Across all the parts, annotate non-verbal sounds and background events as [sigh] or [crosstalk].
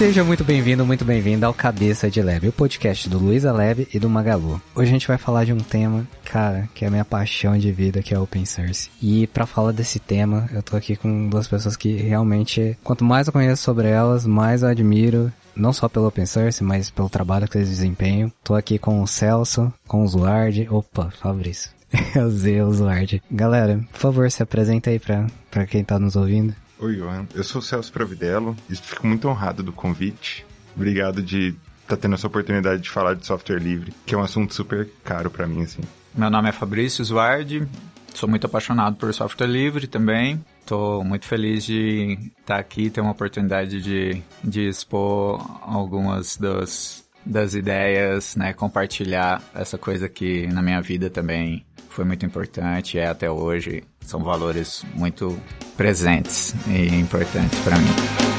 Seja muito bem-vindo, muito bem-vinda ao Cabeça de Leve, o podcast do Luiza Leve e do Magalu. Hoje a gente vai falar de um tema, cara, que é a minha paixão de vida, que é open source. E para falar desse tema, eu tô aqui com duas pessoas que realmente, quanto mais eu conheço sobre elas, mais eu admiro não só pelo open source, mas pelo trabalho que eles desempenham. Tô aqui com o Celso, com o Zuard. Opa, Fabrício. [laughs] Sei, o Zuard. Galera, por favor, se apresenta aí pra, pra quem tá nos ouvindo. Oi, Johan. Eu sou o Celso Providelo e fico muito honrado do convite. Obrigado de estar tá tendo essa oportunidade de falar de software livre, que é um assunto super caro para mim, assim. Meu nome é Fabrício Zuardi, sou muito apaixonado por software livre também. Estou muito feliz de estar tá aqui, ter uma oportunidade de, de expor algumas das, das ideias, né, compartilhar essa coisa que na minha vida também foi muito importante, é até hoje, são valores muito presentes e importantes para mim.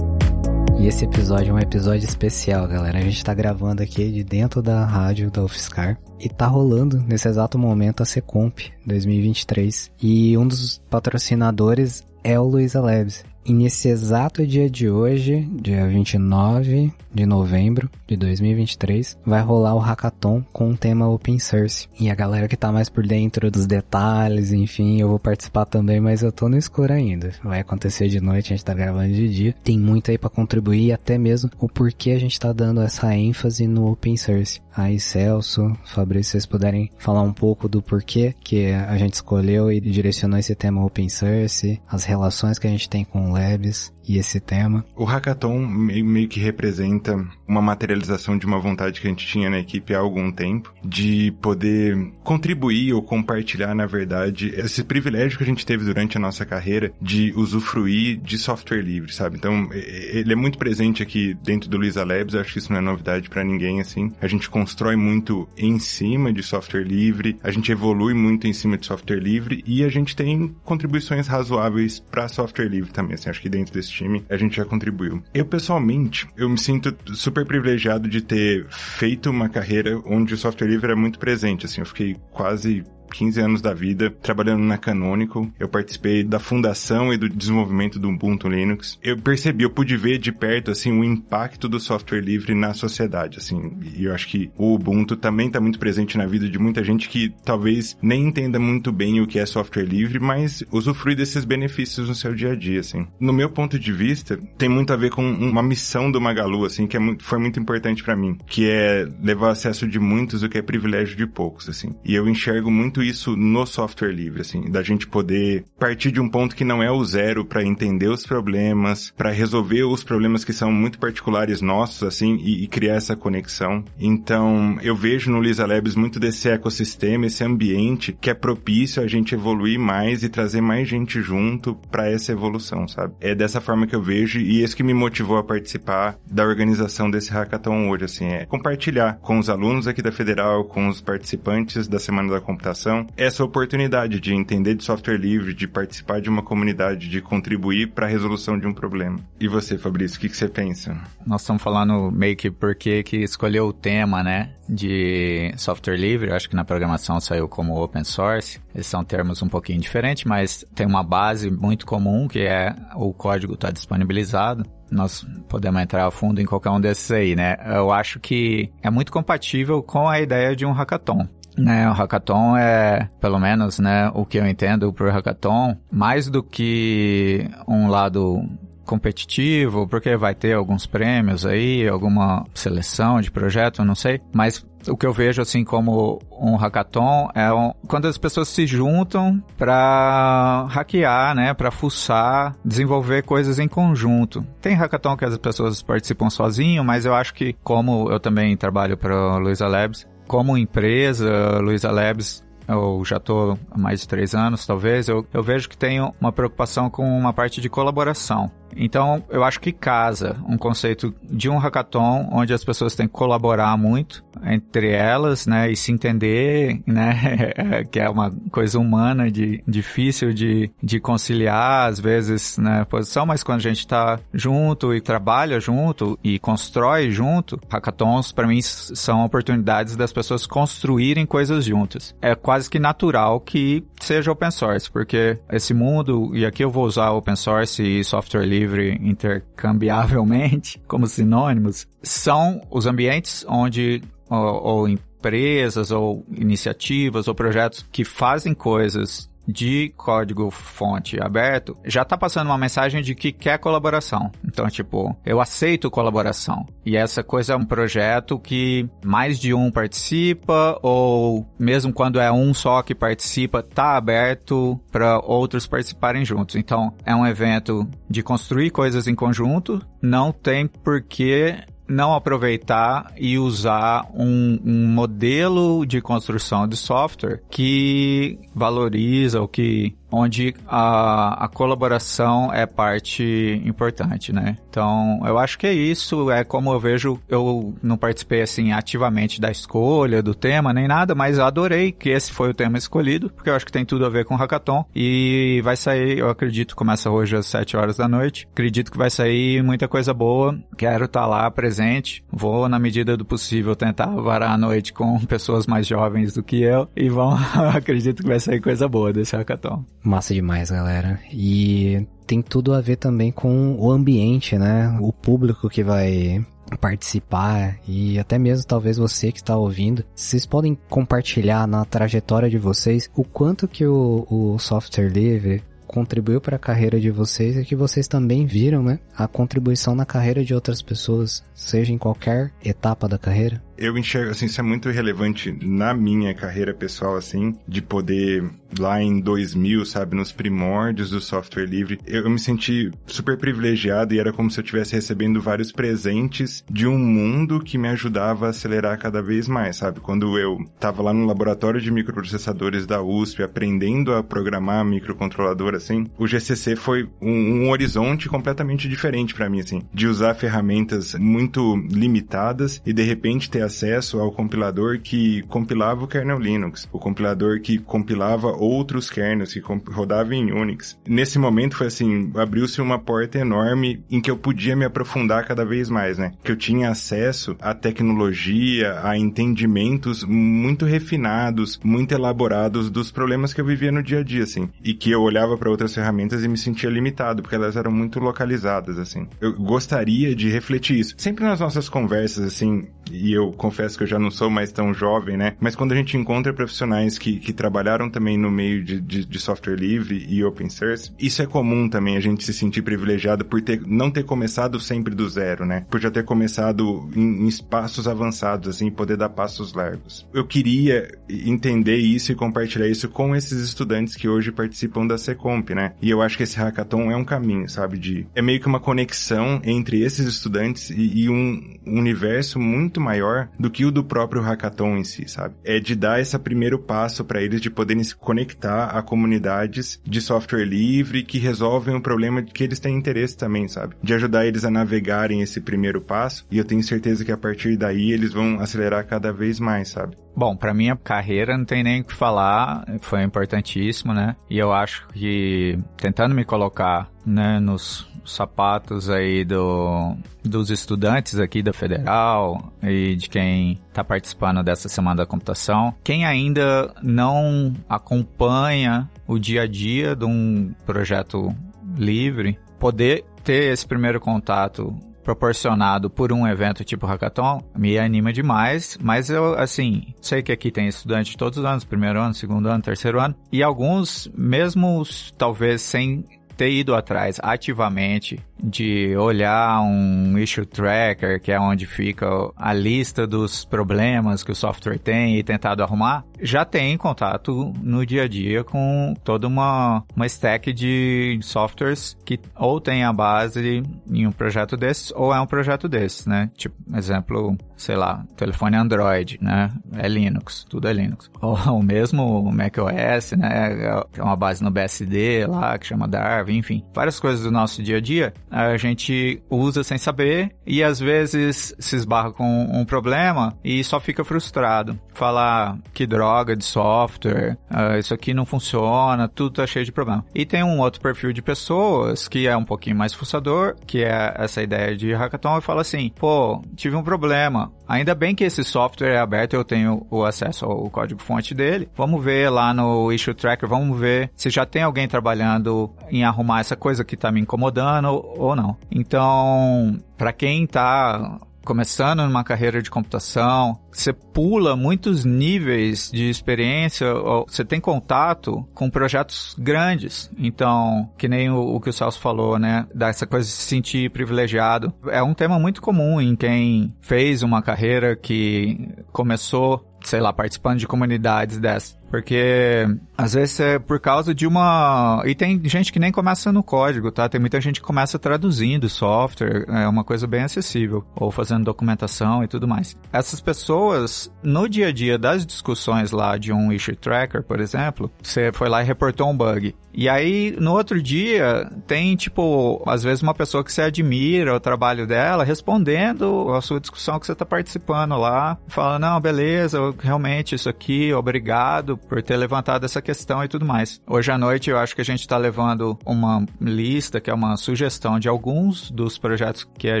E esse episódio é um episódio especial, galera. A gente tá gravando aqui de dentro da rádio da UFSCar e tá rolando nesse exato momento a Secomp 2023. E um dos patrocinadores é o Luiza Labs. E nesse exato dia de hoje, dia 29 de novembro de 2023, vai rolar o hackathon com o tema open source. E a galera que tá mais por dentro dos detalhes, enfim, eu vou participar também, mas eu tô no escuro ainda. Vai acontecer de noite, a gente tá gravando de dia. Tem muito aí para contribuir, até mesmo o porquê a gente tá dando essa ênfase no open source. Aí, Celso, Fabrício, vocês puderem falar um pouco do porquê que a gente escolheu e direcionou esse tema open source, as relações que a gente tem com Labs e esse tema. O hackathon meio que representa uma materialização de uma vontade que a gente tinha na equipe há algum tempo, de poder contribuir ou compartilhar, na verdade, esse privilégio que a gente teve durante a nossa carreira de usufruir de software livre, sabe? Então, ele é muito presente aqui dentro do Lisa Labs, acho que isso não é novidade para ninguém, assim. A gente constrói muito em cima de software livre, a gente evolui muito em cima de software livre e a gente tem contribuições razoáveis para software livre também, assim, acho que dentro desse time a gente já contribuiu. Eu, pessoalmente, eu me sinto super privilegiado de ter feito uma carreira onde o software livre é muito presente, assim, eu fiquei quase 15 anos da vida trabalhando na Canonical. Eu participei da fundação e do desenvolvimento do Ubuntu Linux. Eu percebi, eu pude ver de perto, assim, o impacto do software livre na sociedade, assim. E eu acho que o Ubuntu também está muito presente na vida de muita gente que talvez nem entenda muito bem o que é software livre, mas usufrui desses benefícios no seu dia a dia, assim. No meu ponto de vista, tem muito a ver com uma missão do Magalu, assim, que é muito, foi muito importante para mim, que é levar acesso de muitos o que é privilégio de poucos, assim. E eu enxergo muito muito isso no software livre, assim, da gente poder partir de um ponto que não é o zero para entender os problemas, para resolver os problemas que são muito particulares nossos, assim, e, e, criar essa conexão. Então, eu vejo no Lisa Labs muito desse ecossistema, esse ambiente que é propício a gente evoluir mais e trazer mais gente junto para essa evolução, sabe? É dessa forma que eu vejo e esse que me motivou a participar da organização desse hackathon hoje, assim, é compartilhar com os alunos aqui da Federal, com os participantes da Semana da Computação educação essa oportunidade de entender de software livre, de participar de uma comunidade, de contribuir para a resolução de um problema. E você, Fabrício, o que, que você pensa? Nós estamos falando meio que por que escolheu o tema, né, de software livre. Acho que na programação saiu como open source. Esses são termos um pouquinho diferentes, mas tem uma base muito comum que é o código está disponibilizado nós podemos entrar a fundo em qualquer um desses aí, né? Eu acho que é muito compatível com a ideia de um hackathon. Né, o hackathon é, pelo menos, né, o que eu entendo por hackathon, mais do que um lado competitivo, porque vai ter alguns prêmios aí, alguma seleção de projeto, não sei, mas o que eu vejo assim como um hackathon é um, quando as pessoas se juntam para hackear, né, para fuçar, desenvolver coisas em conjunto. Tem hackathon que as pessoas participam sozinho, mas eu acho que como eu também trabalho para Luiza Labs, como empresa, Luiza Labs eu já estou há mais de três anos, talvez, eu, eu vejo que tenho uma preocupação com uma parte de colaboração. Então, eu acho que casa um conceito de um hackathon onde as pessoas têm que colaborar muito, entre elas, né, e se entender, né, [laughs] que é uma coisa humana, de, difícil de, de conciliar, às vezes, né, posição, mas quando a gente tá junto e trabalha junto e constrói junto, hackathons, para mim, são oportunidades das pessoas construírem coisas juntas. É quase que natural que seja open source, porque esse mundo, e aqui eu vou usar open source e software livre intercambiavelmente [laughs] como sinônimos, são os ambientes onde ou, ou empresas ou iniciativas ou projetos que fazem coisas de código fonte aberto, já tá passando uma mensagem de que quer colaboração. Então, tipo, eu aceito colaboração. E essa coisa é um projeto que mais de um participa, ou mesmo quando é um só que participa, tá aberto para outros participarem juntos. Então, é um evento de construir coisas em conjunto, não tem por que não aproveitar e usar um, um, modelo de construção de software que valoriza ou que onde a, a colaboração é parte importante, né? Então, eu acho que é isso, é como eu vejo, eu não participei assim ativamente da escolha do tema nem nada, mas adorei que esse foi o tema escolhido, porque eu acho que tem tudo a ver com o hackathon e vai sair, eu acredito, começa hoje às 7 horas da noite. Acredito que vai sair muita coisa boa. Quero estar tá lá presente. Vou na medida do possível tentar varar a noite com [laughs] pessoas mais jovens do que eu e vão [laughs] acredito que vai sair coisa boa desse hackathon. Massa demais, galera. E tem tudo a ver também com o ambiente, né? O público que vai participar e até mesmo talvez você que está ouvindo, vocês podem compartilhar na trajetória de vocês o quanto que o, o software livre contribuiu para a carreira de vocês e que vocês também viram, né? A contribuição na carreira de outras pessoas, seja em qualquer etapa da carreira eu enxergo, assim, isso é muito relevante na minha carreira pessoal, assim, de poder, lá em 2000, sabe, nos primórdios do software livre, eu, me senti super privilegiado e era como se eu estivesse recebendo vários presentes de um mundo que me ajudava a acelerar cada vez mais, sabe? Quando eu tava lá no laboratório de microprocessadores da USP, aprendendo a programar microcontrolador, assim, o GCC foi um, um horizonte completamente diferente para mim, assim, de usar ferramentas muito limitadas e de repente ter acesso ao compilador que compilava o kernel Linux, o compilador que compilava outros kernels que rodavam em Unix. Nesse momento foi assim, abriu-se uma porta enorme em que eu podia me aprofundar cada vez mais, né? Que eu tinha acesso à tecnologia, a entendimentos muito refinados, muito elaborados dos problemas que eu vivia no dia a dia, assim, e que eu olhava para outras ferramentas e me sentia limitado, porque elas eram muito localizadas, assim. Eu gostaria de refletir isso. Sempre nas nossas conversas, assim, e eu confesso que eu já não sou mais tão jovem, né? Mas quando a gente encontra profissionais que, que trabalharam também no meio de, de, de, software livre e open source, isso é comum também, a gente se sentir privilegiado por ter, não ter começado sempre do zero, né? Por já ter começado em, em espaços avançados, assim, poder dar passos largos. Eu queria entender isso e compartilhar isso com esses estudantes que hoje participam da Secomp, né? E eu acho que esse hackathon é um caminho, sabe? De, é meio que uma conexão entre esses estudantes e, e um universo muito maior do que o do próprio hackathon em si, sabe? É de dar esse primeiro passo para eles de poderem se conectar a comunidades de software livre que resolvem um problema que eles têm interesse também, sabe? De ajudar eles a navegarem esse primeiro passo e eu tenho certeza que a partir daí eles vão acelerar cada vez mais, sabe? Bom, para minha carreira não tem nem o que falar, foi importantíssimo, né? E eu acho que tentando me colocar, né, nos sapatos aí do, dos estudantes aqui da Federal e de quem está participando dessa Semana da Computação. Quem ainda não acompanha o dia a dia de um projeto livre, poder ter esse primeiro contato proporcionado por um evento tipo hackathon me anima demais, mas eu, assim, sei que aqui tem estudante todos os anos, primeiro ano, segundo ano, terceiro ano, e alguns, mesmo talvez sem ter ido atrás ativamente de olhar um issue tracker, que é onde fica a lista dos problemas que o software tem e tentado arrumar, já tem contato no dia a dia com toda uma, uma stack de softwares que ou tem a base em um projeto desses ou é um projeto desses, né? Tipo, exemplo, sei lá, telefone Android, né? É Linux, tudo é Linux. [laughs] Ou o mesmo macOS, né? É uma base no BSD lá que chama Darwin, enfim. Várias coisas do nosso dia a dia a gente usa sem saber e às vezes se esbarra com um problema e só fica frustrado. Falar que droga de software, uh, isso aqui não funciona, tudo tá cheio de problema. E tem um outro perfil de pessoas que é um pouquinho mais fuçador, que é essa ideia de hackathon e fala assim, pô, tive um problema. Ainda bem que esse software é aberto, eu tenho o acesso ao código-fonte dele. Vamos ver lá no issue tracker, vamos ver se já tem alguém trabalhando em arrumar essa coisa que tá me incomodando ou não. Então, para quem tá começando numa carreira de computação, você pula muitos níveis de experiência, você tem contato com projetos grandes. Então, que nem o, o que o Celso falou, né? Dessa coisa de se sentir privilegiado. É um tema muito comum em quem fez uma carreira que começou sei lá, participando de comunidades dessas. Porque às vezes é por causa de uma. E tem gente que nem começa no código, tá? Tem muita gente que começa traduzindo software, é uma coisa bem acessível, ou fazendo documentação e tudo mais. Essas pessoas, no dia a dia das discussões lá de um issue tracker, por exemplo, você foi lá e reportou um bug. E aí, no outro dia, tem, tipo, às vezes uma pessoa que você admira o trabalho dela respondendo a sua discussão que você está participando lá, fala, não, beleza, realmente isso aqui, obrigado por ter levantado essa questão e tudo mais. Hoje à noite eu acho que a gente está levando uma lista, que é uma sugestão de alguns dos projetos que a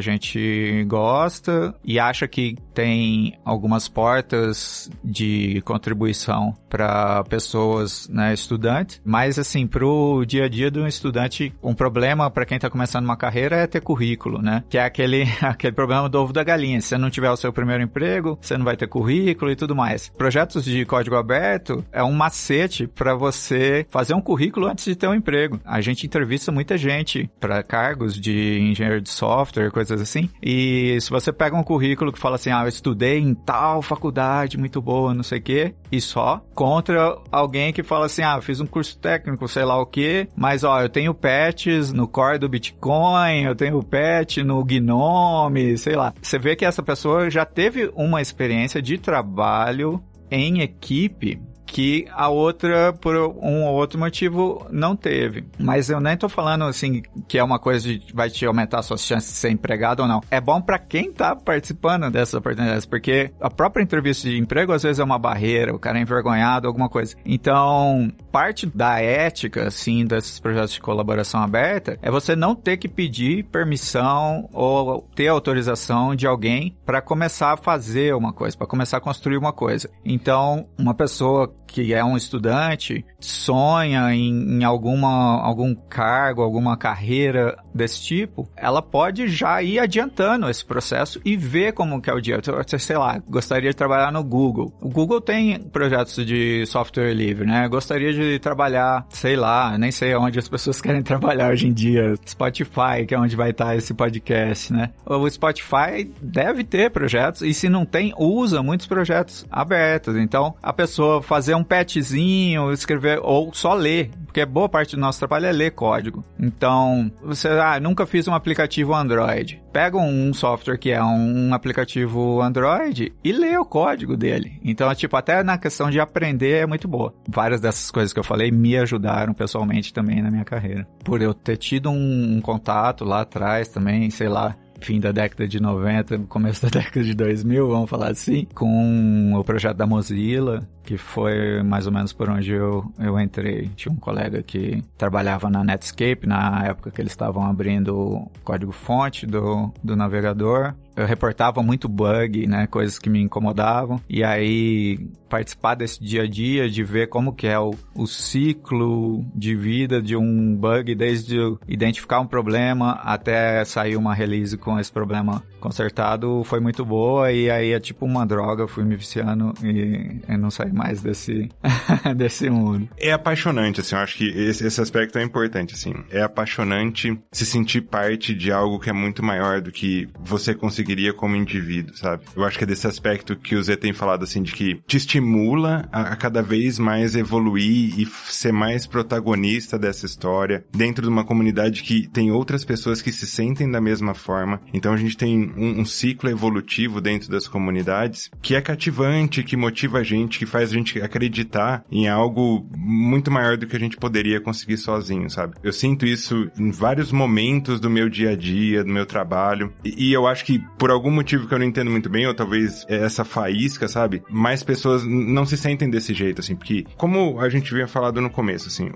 gente gosta e acha que tem algumas portas de contribuição para pessoas, né, estudantes, mas assim, pro dia a dia um estudante, um problema para quem está começando uma carreira é ter currículo, né? Que é aquele, [laughs] aquele problema do ovo da galinha. Se você não tiver o seu primeiro emprego, você não vai ter currículo e tudo mais. Projetos de código aberto é um macete para você fazer um currículo antes de ter um emprego. A gente entrevista muita gente para cargos de engenheiro de software, coisas assim. E se você pega um currículo que fala assim, ah, eu estudei em tal faculdade muito boa, não sei o quê, e só, contra alguém que fala assim, ah, fiz um curso técnico, sei lá o quê, mas ó, eu tenho patches no core do Bitcoin, eu tenho patch no Gnome, sei lá. Você vê que essa pessoa já teve uma experiência de trabalho em equipe que a outra, por um ou outro motivo, não teve. Mas eu nem tô falando assim que é uma coisa que vai te aumentar suas chances de ser empregado ou não. É bom para quem tá participando dessas oportunidades, porque a própria entrevista de emprego às vezes é uma barreira, o cara é envergonhado, alguma coisa. Então, parte da ética, assim, desses projetos de colaboração aberta é você não ter que pedir permissão ou ter autorização de alguém para começar a fazer uma coisa, para começar a construir uma coisa. Então, uma pessoa que é um estudante, sonha em, em, alguma, algum cargo, alguma carreira desse tipo, ela pode já ir adiantando esse processo e ver como que é o dia. Sei lá, gostaria de trabalhar no Google. O Google tem projetos de software livre, né? Gostaria de trabalhar, sei lá, nem sei onde as pessoas [laughs] querem trabalhar hoje em dia. Spotify, que é onde vai estar esse podcast, né? O Spotify deve ter projetos e se não tem, usa muitos projetos abertos. Então, a pessoa fazer um patchzinho, escrever ou só ler, porque boa parte do nosso trabalho é ler código. Então, você, ah, nunca fiz um aplicativo Android. Pega um software que é um aplicativo Android e lê o código dele. Então, tipo, até na questão de aprender é muito boa. Várias dessas coisas que eu falei me ajudaram pessoalmente também na minha carreira. Por eu ter tido um, um contato lá atrás também, sei lá, fim da década de 90, começo da [laughs] década de 2000, vamos falar assim, com o projeto da Mozilla, que foi mais ou menos por onde eu, eu entrei. Tinha um colega que trabalhava na Netscape, na época que eles estavam abrindo o código-fonte do, do navegador. Eu reportava muito bug, né, coisas que me incomodavam. E aí participar desse dia a dia, de ver como que é o, o ciclo de vida de um bug, desde identificar um problema até sair uma release com esse problema consertado, foi muito boa. E aí é tipo uma droga, fui me viciando e, e não saí mais desse, [laughs] desse mundo. É apaixonante, assim, eu acho que esse, esse aspecto é importante, assim. É apaixonante se sentir parte de algo que é muito maior do que você conseguiria como indivíduo, sabe? Eu acho que é desse aspecto que o Zé tem falado, assim, de que te estimula a, a cada vez mais evoluir e ser mais protagonista dessa história dentro de uma comunidade que tem outras pessoas que se sentem da mesma forma. Então a gente tem um, um ciclo evolutivo dentro das comunidades que é cativante, que motiva a gente, que faz a gente acreditar em algo muito maior do que a gente poderia conseguir sozinho, sabe? Eu sinto isso em vários momentos do meu dia a dia, do meu trabalho. E, e eu acho que por algum motivo que eu não entendo muito bem, ou talvez é essa faísca, sabe? Mais pessoas não se sentem desse jeito, assim, porque como a gente vinha falado no começo, assim,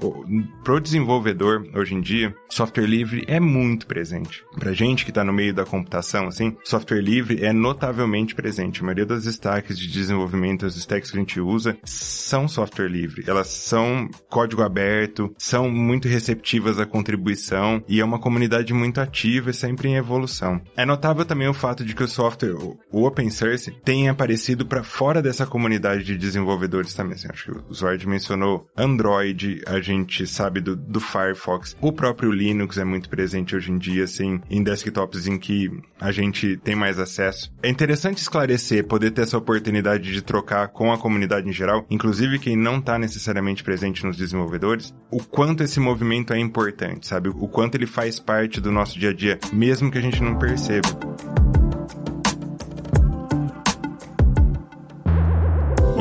pro desenvolvedor, hoje em dia, software livre é muito presente. Pra gente que tá no meio da computação, assim, software livre é notavelmente presente. A maioria das stacks de desenvolvimento, as stacks que a gente usa, são software livre. Elas são código aberto, são muito receptivas à contribuição e é uma comunidade muito ativa e sempre em evolução. É notável também o fato de que o software, o open source, tem aparecido para fora dessa comunidade de desenvolvedores também. Assim, acho que o Zord mencionou Android, a gente sabe do, do Firefox, o próprio Linux é muito presente hoje em dia, assim, em desktops em que a gente tem mais acesso. É interessante esclarecer, poder ter essa oportunidade de trocar com a comunidade em geral, inclusive quem não está necessariamente presente nos desenvolvedores, o quanto esse movimento é importante, sabe? O quanto ele faz parte do nosso dia a dia, mesmo que a gente não perceba.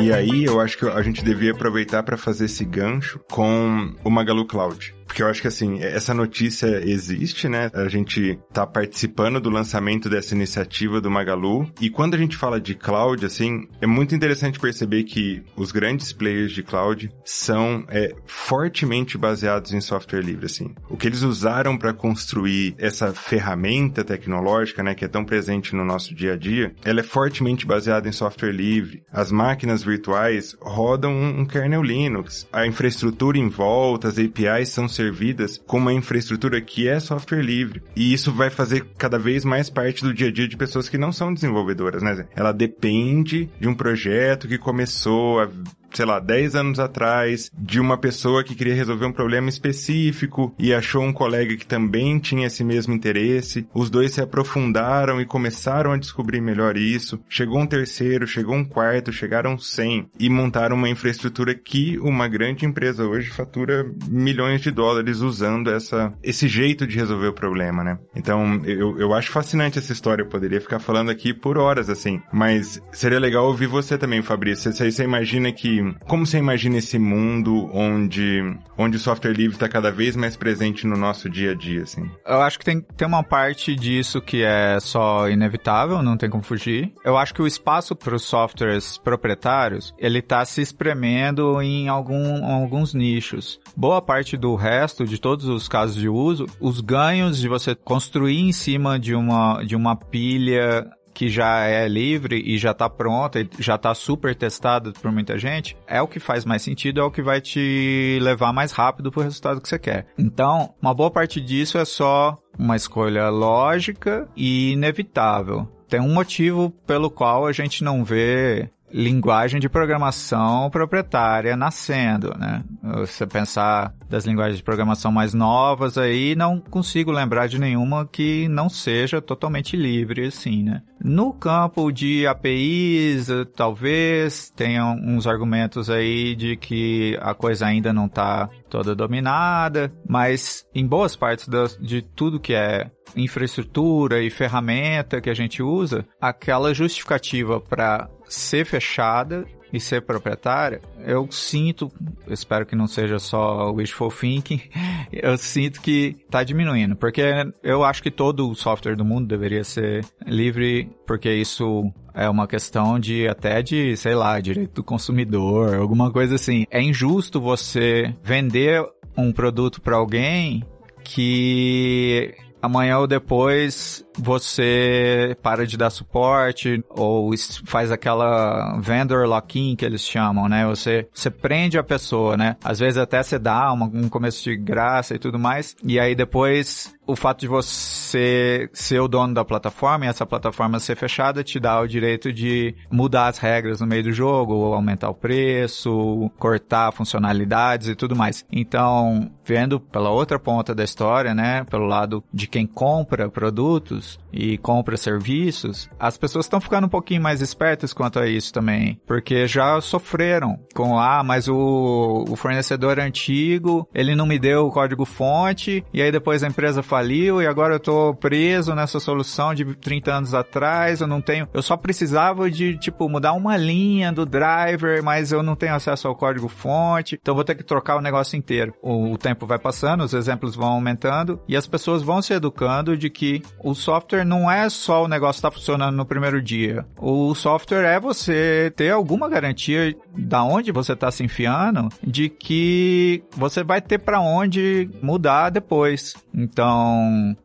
E aí eu acho que a gente devia aproveitar para fazer esse gancho com o Magalu Cloud. Porque eu acho que assim, essa notícia existe, né? A gente tá participando do lançamento dessa iniciativa do Magalu. E quando a gente fala de cloud, assim, é muito interessante perceber que os grandes players de cloud são é, fortemente baseados em software livre, assim. O que eles usaram para construir essa ferramenta tecnológica, né, que é tão presente no nosso dia a dia, ela é fortemente baseada em software livre. As máquinas virtuais rodam um, kernel Linux. A infraestrutura em volta, as APIs são servidas com uma infraestrutura que é software livre. E isso vai fazer cada vez mais parte do dia a dia de pessoas que não são desenvolvedoras, né? Ela depende de um projeto que começou a sei lá, 10 anos atrás, de uma pessoa que queria resolver um problema específico e achou um colega que também tinha esse mesmo interesse. Os dois se aprofundaram e começaram a descobrir melhor isso. Chegou um terceiro, chegou um quarto, chegaram 100 e montaram uma infraestrutura que uma grande empresa hoje fatura milhões de dólares usando essa, esse jeito de resolver o problema, né? Então, eu, eu acho fascinante essa história. Eu poderia ficar falando aqui por horas, assim. Mas seria legal ouvir você também, Fabrício. Você, você imagina que como você imagina esse mundo onde, onde o software livre está cada vez mais presente no nosso dia a dia, assim? Eu acho que tem, tem uma parte disso que é só inevitável, não tem como fugir. Eu acho que o espaço para os softwares proprietários, ele está se espremendo em algum, alguns nichos. Boa parte do resto, de todos os casos de uso, os ganhos de você construir em cima de uma, de uma pilha que já é livre e já está pronta e já está super testada por muita gente, é o que faz mais sentido, é o que vai te levar mais rápido para o resultado que você quer. Então, uma boa parte disso é só uma escolha lógica e inevitável. Tem um motivo pelo qual a gente não vê linguagem de programação proprietária nascendo, né? Você pensar das linguagens de programação mais novas aí, não consigo lembrar de nenhuma que não seja totalmente livre, assim, né? No campo de APIs, talvez tenham uns argumentos aí de que a coisa ainda não está toda dominada, mas em boas partes de tudo que é infraestrutura e ferramenta que a gente usa, aquela justificativa para ser fechada e ser proprietária, eu sinto, espero que não seja só wishful thinking, [laughs] eu sinto que está diminuindo, porque eu acho que todo o software do mundo deveria ser livre, porque isso é uma questão de até de, sei lá, direito do consumidor, alguma coisa assim. É injusto você vender um produto para alguém que amanhã ou depois você para de dar suporte ou faz aquela vendor lock-in que eles chamam, né? Você, você prende a pessoa, né? Às vezes até você dá uma, um começo de graça e tudo mais, e aí depois o fato de você ser o dono da plataforma e essa plataforma ser fechada te dá o direito de mudar as regras no meio do jogo, ou aumentar o preço, cortar funcionalidades e tudo mais. Então, vendo pela outra ponta da história, né, pelo lado de quem compra produtos e compra serviços, as pessoas estão ficando um pouquinho mais espertas quanto a isso também, porque já sofreram com ah, mas o, o fornecedor antigo, ele não me deu o código fonte e aí depois a empresa faliu e agora eu tô preso nessa solução de 30 anos atrás, eu não tenho, eu só precisava de tipo mudar uma linha do driver, mas eu não tenho acesso ao código fonte, então vou ter que trocar o negócio inteiro. O, o tempo vai passando, os exemplos vão aumentando e as pessoas vão se educando de que o software não é só o negócio estar tá funcionando no primeiro dia. O software é você ter alguma garantia da onde você está se enfiando, de que você vai ter para onde mudar depois. Então,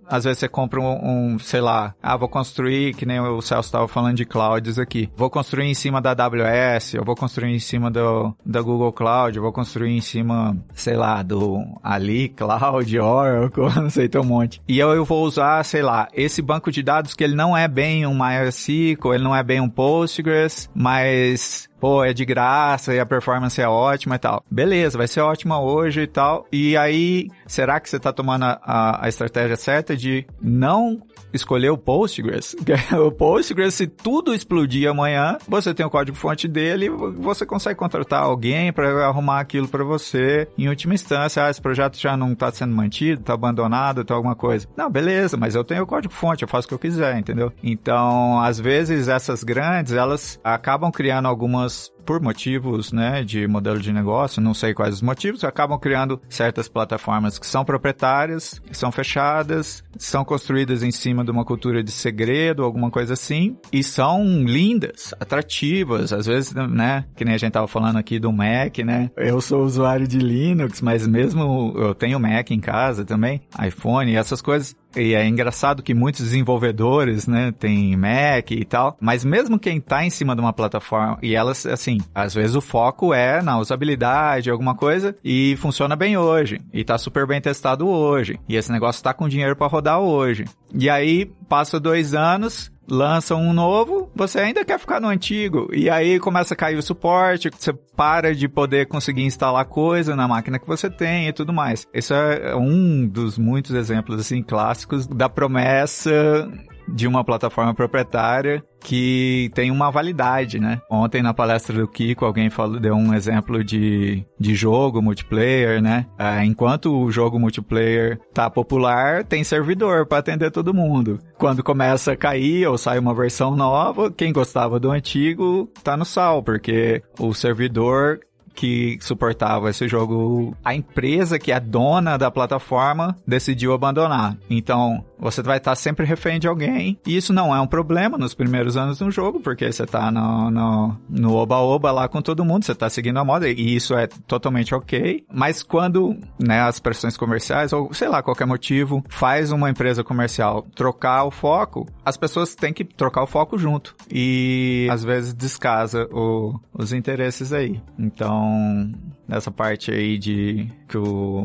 às vezes você compra um, um, sei lá, ah, vou construir, que nem o Celso estava falando de clouds aqui. Vou construir em cima da AWS, eu vou construir em cima do, da Google Cloud, eu vou construir em cima, sei lá, do Ali Cloud, Oracle, [laughs] não sei, tem um monte. E eu, eu vou usar, sei lá, esse banco de dados que ele não é bem um MySQL, ele não é bem um Postgres, mas pô, é de graça e a performance é ótima e tal. Beleza, vai ser ótima hoje e tal. E aí, será que você tá tomando a, a estratégia certa de não escolher o Postgres? [laughs] o Postgres, se tudo explodir amanhã, você tem o código-fonte dele, você consegue contratar alguém para arrumar aquilo para você. Em última instância, ah, esse projeto já não tá sendo mantido, tá abandonado, tá alguma coisa. Não, beleza, mas eu tenho o código-fonte, eu faço o que eu quiser, entendeu? Então, às vezes, essas grandes, elas acabam criando algumas algumas por motivos, né, de modelo de negócio, não sei quais os motivos, acabam criando certas plataformas que são proprietárias, são fechadas, são construídas em cima de uma cultura de segredo, alguma coisa assim, e são lindas, atrativas, às vezes, né, que nem a gente tava falando aqui do Mac, né, eu sou usuário de Linux, mas mesmo eu tenho Mac em casa também, iPhone, essas coisas, e é engraçado que muitos desenvolvedores, né, tem Mac e tal, mas mesmo quem tá em cima de uma plataforma, e elas, assim, às vezes o foco é na usabilidade, alguma coisa, e funciona bem hoje, e tá super bem testado hoje, e esse negócio tá com dinheiro para rodar hoje. E aí, passa dois anos, lança um novo, você ainda quer ficar no antigo. E aí começa a cair o suporte, você para de poder conseguir instalar coisa na máquina que você tem e tudo mais. Esse é um dos muitos exemplos assim clássicos da promessa de uma plataforma proprietária que tem uma validade, né? Ontem na palestra do Kiko, alguém falou, deu um exemplo de, de jogo multiplayer, né? É, enquanto o jogo multiplayer tá popular, tem servidor para atender todo mundo. Quando começa a cair ou sai uma versão nova, quem gostava do antigo tá no sal, porque o servidor que suportava esse jogo, a empresa que é dona da plataforma decidiu abandonar. Então, você vai estar sempre refém de alguém. E isso não é um problema nos primeiros anos do jogo, porque você está no oba-oba lá com todo mundo, você está seguindo a moda, e isso é totalmente ok. Mas quando né, as pressões comerciais, ou sei lá, qualquer motivo, faz uma empresa comercial trocar o foco, as pessoas têm que trocar o foco junto. E às vezes descasa o, os interesses aí. Então, 嗯 nessa parte aí de que o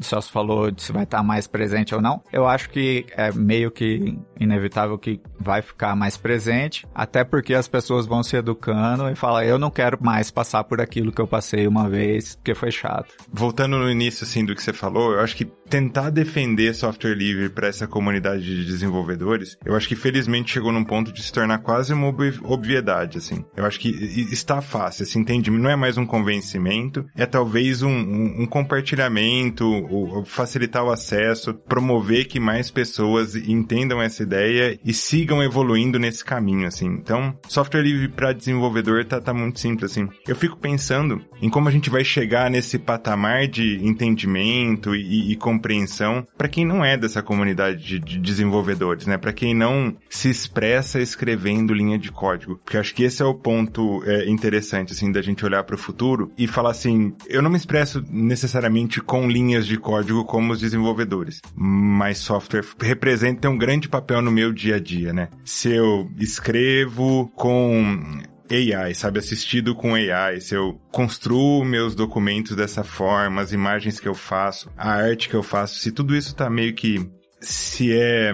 Celso falou de se vai estar mais presente ou não, eu acho que é meio que inevitável que vai ficar mais presente, até porque as pessoas vão se educando e falam, eu não quero mais passar por aquilo que eu passei uma vez, porque foi chato. Voltando no início assim do que você falou, eu acho que tentar defender software livre para essa comunidade de desenvolvedores, eu acho que felizmente chegou num ponto de se tornar quase uma obviedade, assim. Eu acho que está fácil, se entende, não é mais um convencimento, é talvez um, um, um compartilhamento, facilitar o acesso, promover que mais pessoas entendam essa ideia e sigam evoluindo nesse caminho, assim. Então, software livre para desenvolvedor tá, tá muito simples, assim. Eu fico pensando em como a gente vai chegar nesse patamar de entendimento e, e compreensão para quem não é dessa comunidade de, de desenvolvedores, né? Para quem não se expressa escrevendo linha de código. Porque acho que esse é o ponto é, interessante, assim, da gente olhar para o futuro e falar assim, eu não me expresso necessariamente com linhas de código como os desenvolvedores, mas software representa um grande papel no meu dia a dia, né? Se eu escrevo com AI, sabe? Assistido com AI. Se eu construo meus documentos dessa forma, as imagens que eu faço, a arte que eu faço, se tudo isso tá meio que se é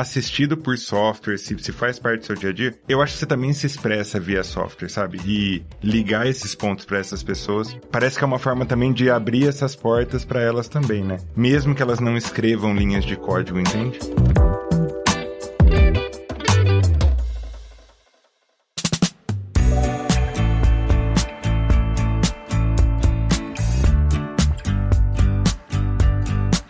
assistido por software, se, se faz parte do seu dia a dia, eu acho que você também se expressa via software, sabe? E ligar esses pontos para essas pessoas, parece que é uma forma também de abrir essas portas para elas também, né? Mesmo que elas não escrevam linhas de código, entende?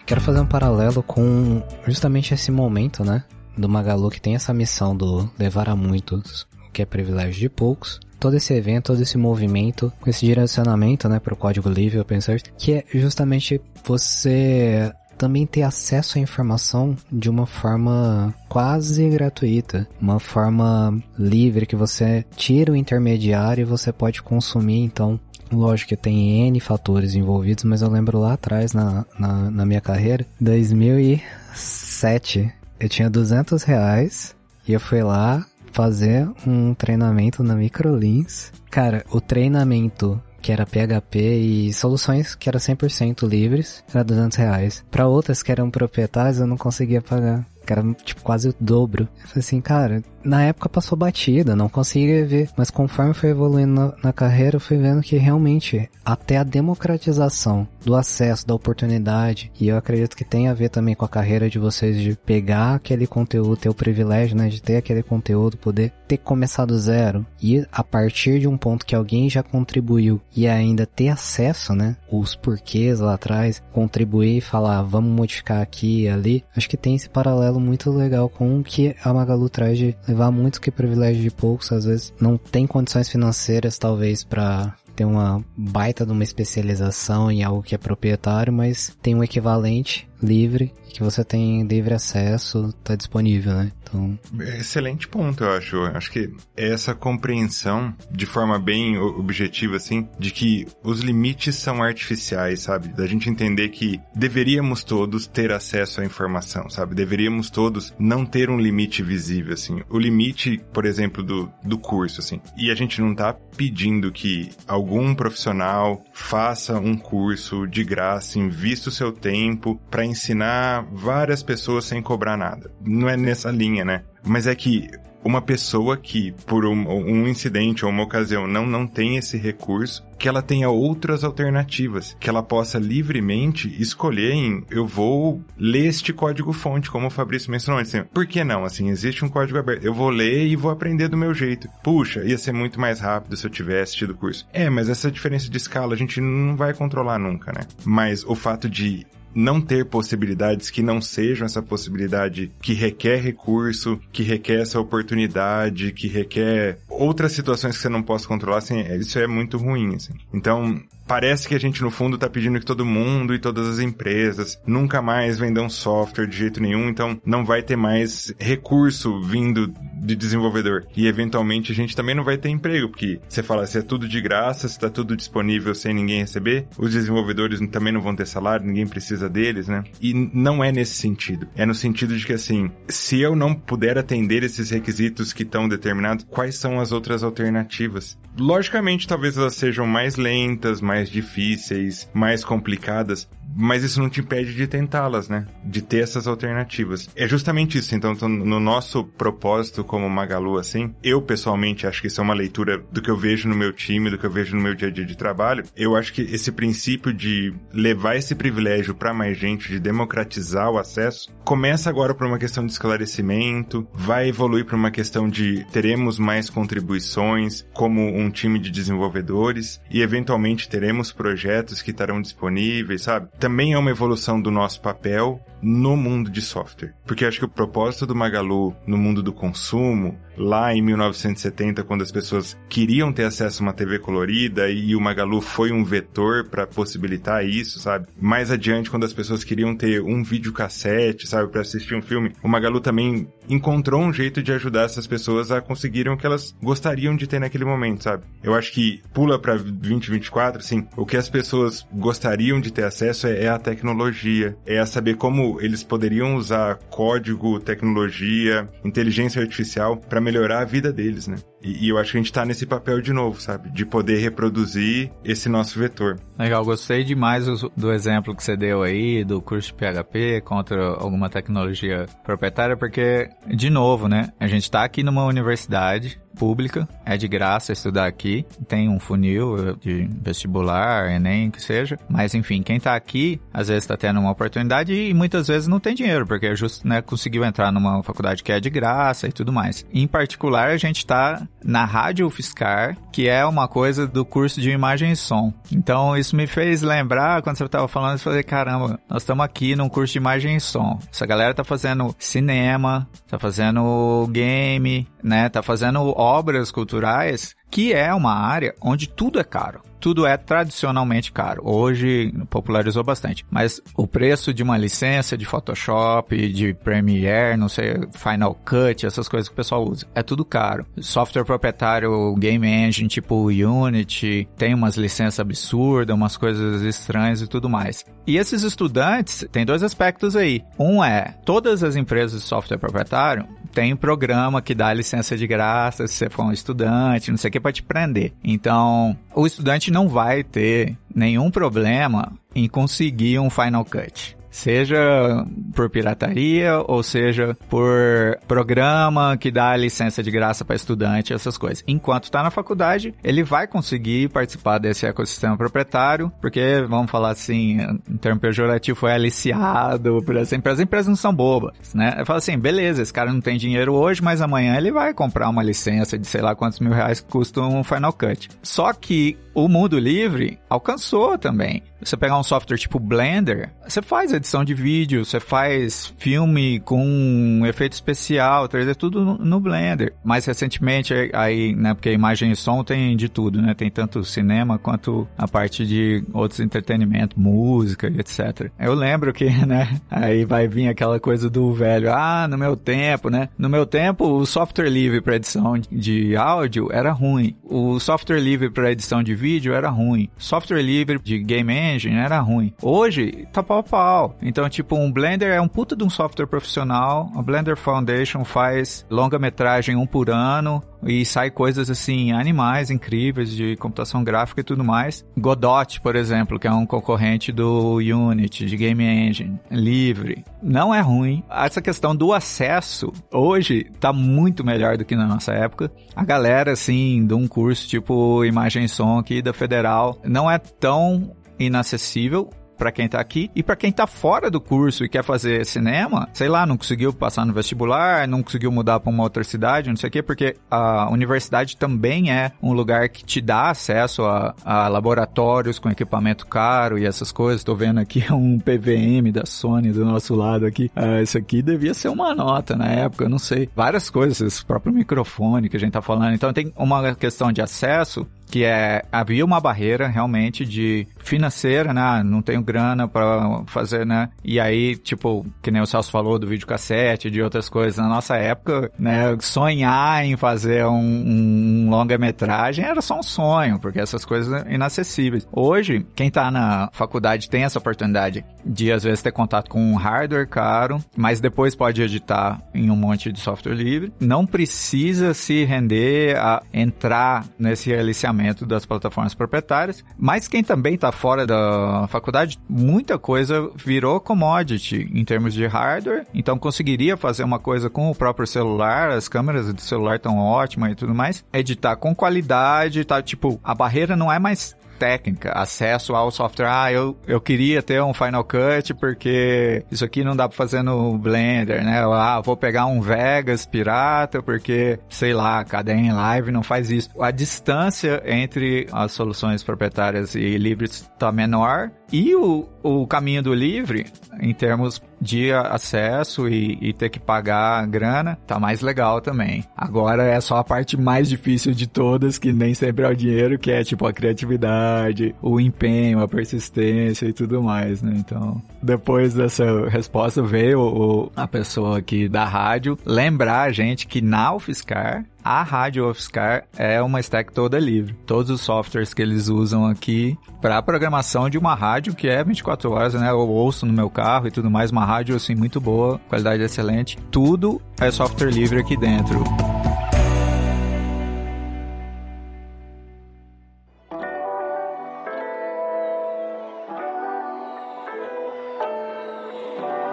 Quero fazer um paralelo com justamente esse momento, né? Do Magalu que tem essa missão do levar a muitos o que é privilégio de poucos. Todo esse evento, todo esse movimento, com esse direcionamento, né, para o código livre, open source, que é justamente você também ter acesso à informação de uma forma quase gratuita, uma forma livre que você tira o intermediário e você pode consumir então Lógico que tem N fatores envolvidos, mas eu lembro lá atrás, na, na, na minha carreira, 2007, eu tinha 200 reais e eu fui lá fazer um treinamento na Microlins. Cara, o treinamento que era PHP e soluções que eram 100% livres, era 200 reais. Para outras que eram proprietárias, eu não conseguia pagar que era tipo quase o dobro. Eu falei assim, cara, na época passou batida, não conseguia ver, mas conforme foi evoluindo na, na, carreira, eu fui vendo que realmente até a democratização do acesso, da oportunidade, e eu acredito que tem a ver também com a carreira de vocês de pegar aquele conteúdo, ter o privilégio, né, de ter aquele conteúdo, poder ter começado zero. E a partir de um ponto que alguém já contribuiu e ainda ter acesso, né, os porquês lá atrás, contribuir e falar, vamos modificar aqui e ali, acho que tem esse paralelo muito legal com o que a Magalu traz de levar muito que privilégio de poucos, às vezes não tem condições financeiras talvez para ter uma baita de uma especialização em algo que é proprietário, mas tem um equivalente livre que você tem livre acesso, tá disponível, né? Então... Excelente ponto, eu acho. Acho que essa compreensão de forma bem objetiva, assim, de que os limites são artificiais, sabe? Da gente entender que deveríamos todos ter acesso à informação, sabe? Deveríamos todos não ter um limite visível, assim. O limite, por exemplo, do, do curso, assim. E a gente não tá pedindo que algum profissional faça um curso de graça, invista o seu tempo para ensinar várias pessoas sem cobrar nada. Não é nessa linha, né? Mas é que uma pessoa que, por um, um, incidente ou uma ocasião, não, não tem esse recurso, que ela tenha outras alternativas, que ela possa livremente escolher em eu vou ler este código fonte, como o Fabrício mencionou antes. Por que não? Assim, existe um código aberto. Eu vou ler e vou aprender do meu jeito. Puxa, ia ser muito mais rápido se eu tivesse tido curso. É, mas essa diferença de escala a gente não vai controlar nunca, né? Mas o fato de não ter possibilidades que não sejam essa possibilidade que requer recurso, que requer essa oportunidade, que requer outras situações que você não possa controlar, assim, isso é muito ruim, assim. Então, parece que a gente no fundo tá pedindo que todo mundo e todas as empresas nunca mais vendam software de jeito nenhum, então não vai ter mais recurso vindo de desenvolvedor. E eventualmente a gente também não vai ter emprego, porque você fala, se é tudo de graça, se tá tudo disponível sem ninguém receber, os desenvolvedores também não vão ter salário, ninguém precisa deles, né? E não é nesse sentido. É no sentido de que assim, se eu não puder atender esses requisitos que estão determinados, quais são as outras alternativas? Logicamente, talvez elas sejam mais lentas, mais difíceis, mais complicadas, mas isso não te impede de tentá-las, né? De ter essas alternativas. É justamente isso. Então, no nosso propósito como Magalu, assim, eu pessoalmente acho que isso é uma leitura do que eu vejo no meu time, do que eu vejo no meu dia a dia de trabalho. Eu acho que esse princípio de levar esse privilégio para mais gente, de democratizar o acesso, começa agora por uma questão de esclarecimento, vai evoluir para uma questão de teremos mais contribuições como um time de desenvolvedores e eventualmente teremos projetos que estarão disponíveis, sabe? Também é uma evolução do nosso papel no mundo de software. Porque acho que o propósito do Magalu no mundo do consumo, lá em 1970, quando as pessoas queriam ter acesso a uma TV colorida e o Magalu foi um vetor para possibilitar isso, sabe? Mais adiante, quando as pessoas queriam ter um videocassete, sabe, para assistir um filme, o Magalu também encontrou um jeito de ajudar essas pessoas a conseguirem o que elas gostariam de ter naquele momento, sabe? Eu acho que pula para 2024, assim, o que as pessoas gostariam de ter acesso é é, a tecnologia, é saber como eles poderiam usar código, tecnologia, inteligência artificial para melhorar a vida deles, né? E, e eu acho que a gente tá nesse papel de novo, sabe? De poder reproduzir esse nosso vetor. Legal, gostei demais do exemplo que você deu aí, do curso de PHP contra alguma tecnologia proprietária, porque, de novo, né? A gente tá aqui numa universidade, pública, é de graça estudar aqui, tem um funil de vestibular, Enem, que seja, mas enfim, quem tá aqui, às vezes tá tendo uma oportunidade e muitas vezes não tem dinheiro, porque justo, né, conseguiu entrar numa faculdade que é de graça e tudo mais. Em particular, a gente tá na Rádio UFSCar, que é uma coisa do curso de imagem e som. Então, isso me fez lembrar, quando você tava falando, eu falei, caramba, nós estamos aqui num curso de imagem e som. Essa galera tá fazendo cinema, tá fazendo game, né, tá fazendo obras culturais, que é uma área onde tudo é caro tudo é tradicionalmente caro. Hoje popularizou bastante, mas o preço de uma licença de Photoshop, de Premiere, não sei, Final Cut, essas coisas que o pessoal usa, é tudo caro. Software proprietário, game engine tipo Unity, tem umas licenças absurdas, umas coisas estranhas e tudo mais. E esses estudantes têm dois aspectos aí. Um é, todas as empresas de software proprietário tem um programa que dá licença de graça se você for um estudante, não sei o que, para te prender. Então, o estudante não vai ter nenhum problema em conseguir um Final Cut seja por pirataria ou seja por programa que dá licença de graça para estudante, essas coisas. Enquanto está na faculdade, ele vai conseguir participar desse ecossistema proprietário, porque, vamos falar assim, em termo pejorativo, foi aliciado por essa empresa. As empresas não são bobas, né? Eu falo assim, beleza, esse cara não tem dinheiro hoje, mas amanhã ele vai comprar uma licença de sei lá quantos mil reais que custa um Final Cut. Só que o mundo livre alcançou também. Você pegar um software tipo Blender, você faz edição de vídeo, você faz filme com efeito especial, 3D, tudo no, Blender. Mais recentemente, aí, né, porque imagem e som tem de tudo, né? Tem tanto cinema quanto a parte de outros entretenimento, música, etc. Eu lembro que, [laughs] né, aí vai vir aquela coisa do velho, ah, no meu tempo, né? No meu tempo, o software livre para edição de áudio era ruim. O software livre para edição de vídeo era ruim. Software livre de game engine era ruim. Hoje, tá pau a pau. Então, tipo, um Blender é um puta de um software profissional. A Blender Foundation faz longa-metragem um por ano e sai coisas assim, animais incríveis de computação gráfica e tudo mais. Godot, por exemplo, que é um concorrente do Unity, de Game Engine, livre. Não é ruim. Essa questão do acesso, hoje, tá muito melhor do que na nossa época. A galera, assim, de um curso tipo Imagem e Som aqui da Federal, não é tão inacessível para quem tá aqui e para quem tá fora do curso e quer fazer cinema, sei lá, não conseguiu passar no vestibular, não conseguiu mudar para uma outra cidade, não sei o quê, porque a universidade também é um lugar que te dá acesso a, a laboratórios com equipamento caro e essas coisas. Tô vendo aqui um PVM da Sony do nosso lado aqui. Ah, isso aqui devia ser uma nota na época, eu não sei. Várias coisas, o próprio microfone que a gente tá falando. Então tem uma questão de acesso que é havia uma barreira realmente de financeira, né? Não tenho grana para fazer, né? E aí, tipo, que nem o Celso falou do videocassete, de outras coisas. Na nossa época, né? Sonhar em fazer um, um longa-metragem era só um sonho, porque essas coisas são inacessíveis. Hoje, quem tá na faculdade tem essa oportunidade de, às vezes, ter contato com um hardware caro, mas depois pode editar em um monte de software livre. Não precisa se render a entrar nesse aliciamento das plataformas proprietárias, mas quem também está fora da faculdade, muita coisa virou commodity em termos de hardware, então conseguiria fazer uma coisa com o próprio celular, as câmeras do celular estão ótimas e tudo mais, editar com qualidade, tá? Tipo, a barreira não é mais técnica, acesso ao software. Ah, eu, eu queria ter um Final Cut porque isso aqui não dá pra fazer no Blender, né? Ah, vou pegar um Vegas pirata porque, sei lá, KDE Live não faz isso. A distância entre as soluções proprietárias e livres está menor e o, o caminho do livre, em termos de acesso e, e, ter que pagar grana, tá mais legal também. Agora é só a parte mais difícil de todas, que nem sempre é o dinheiro, que é tipo a criatividade, o empenho, a persistência e tudo mais, né? Então, depois dessa resposta veio o, a pessoa aqui da rádio lembrar a gente que na UFSCar a rádio Offscar é uma stack toda livre. Todos os softwares que eles usam aqui para programação de uma rádio que é 24 horas, né? Eu ouço no meu carro e tudo mais, uma rádio assim muito boa, qualidade excelente. Tudo é software livre aqui dentro.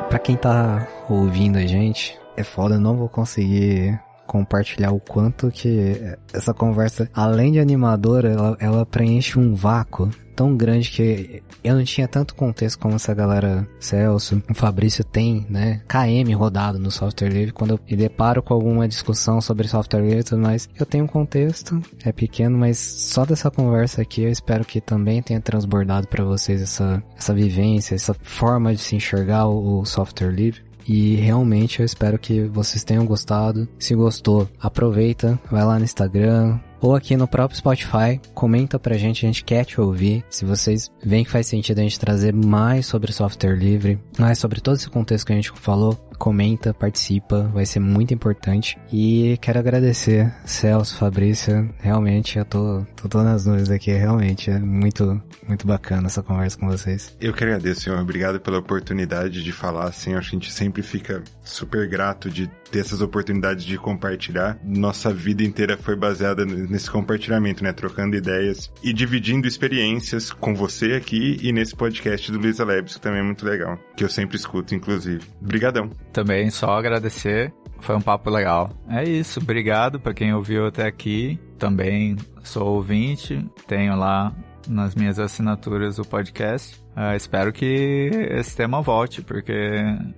Para quem tá ouvindo a gente, é foda, não vou conseguir compartilhar o quanto que essa conversa, além de animadora, ela, ela preenche um vácuo tão grande que eu não tinha tanto contexto como essa galera Celso, o Fabrício tem, né? KM rodado no software livre. Quando eu me deparo com alguma discussão sobre software livre e tudo mais, eu tenho um contexto, é pequeno, mas só dessa conversa aqui eu espero que também tenha transbordado para vocês essa, essa vivência, essa forma de se enxergar o, o software livre. E realmente eu espero que vocês tenham gostado. Se gostou, aproveita, vai lá no Instagram, ou aqui no próprio Spotify, comenta pra gente, a gente quer te ouvir. Se vocês veem que faz sentido a gente trazer mais sobre software livre, mais sobre todo esse contexto que a gente falou, comenta, participa, vai ser muito importante. E quero agradecer, Celso, Fabrício, realmente eu tô, tô, tô nas nuvens aqui, realmente é muito, muito bacana essa conversa com vocês. Eu que agradeço, senhor, obrigado pela oportunidade de falar, assim, acho que a gente sempre fica super grato de ter essas oportunidades de compartilhar. Nossa vida inteira foi baseada nesse compartilhamento, né, trocando ideias e dividindo experiências com você aqui e nesse podcast do Luiza Labs, que também é muito legal, que eu sempre escuto, inclusive. Obrigadão. Também só agradecer. Foi um papo legal. É isso. Obrigado para quem ouviu até aqui. Também sou ouvinte. Tenho lá nas minhas assinaturas o podcast. Uh, espero que esse tema volte, porque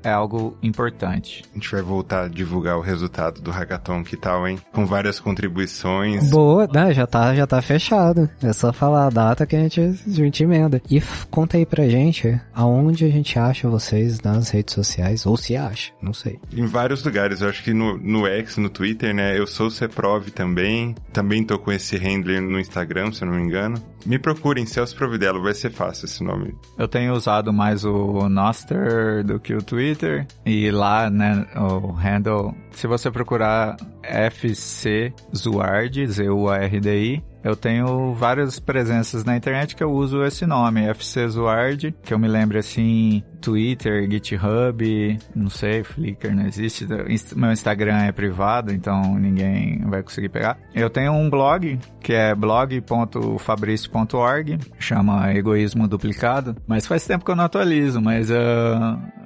é algo importante. A gente vai voltar a divulgar o resultado do hackathon, que tal, hein? Com várias contribuições. Boa, né? Já tá, já tá fechado. É só falar a data que a gente, a gente emenda. E conta aí pra gente aonde a gente acha vocês nas redes sociais, ou se acha, não sei. Em vários lugares, eu acho que no, no X, no Twitter, né? Eu sou o Ceprov também. Também tô com esse handler no Instagram, se eu não me engano. Me procurem, Celso Providelo, vai ser fácil esse nome. Eu tenho usado mais o Noster do que o Twitter. E lá, né, o handle, se você procurar FC Zuardi, Z-U-A-R-D-I, eu tenho várias presenças na internet que eu uso esse nome, FC Zuard, que eu me lembro assim, Twitter, GitHub, não sei, Flickr não existe. Meu Instagram é privado, então ninguém vai conseguir pegar. Eu tenho um blog, que é blog.fabricio.org, chama Egoísmo Duplicado, mas faz tempo que eu não atualizo, mas uh,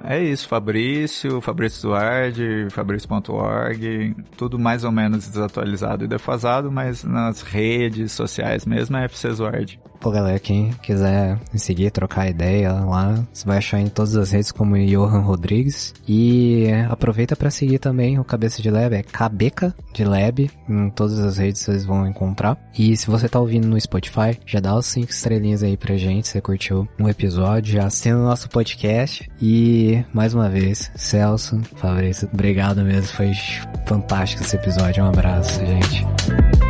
é isso, Fabrício, Fabrício Zuard, Fabrício.org, tudo mais ou menos desatualizado e defasado, mas nas redes sociais mesmo é FC Zuard. Pô, galera, quem quiser me seguir, trocar ideia lá, você vai achar em todas as redes como Johan Rodrigues. E aproveita para seguir também o Cabeça de Lab, é Cabeca de Lab, em todas as redes vocês vão encontrar. E se você tá ouvindo no Spotify, já dá os 5 estrelinhas aí pra gente, você curtiu um episódio, já assina o nosso podcast. E, mais uma vez, Celso, Fabrício, obrigado mesmo, foi fantástico esse episódio, um abraço, gente.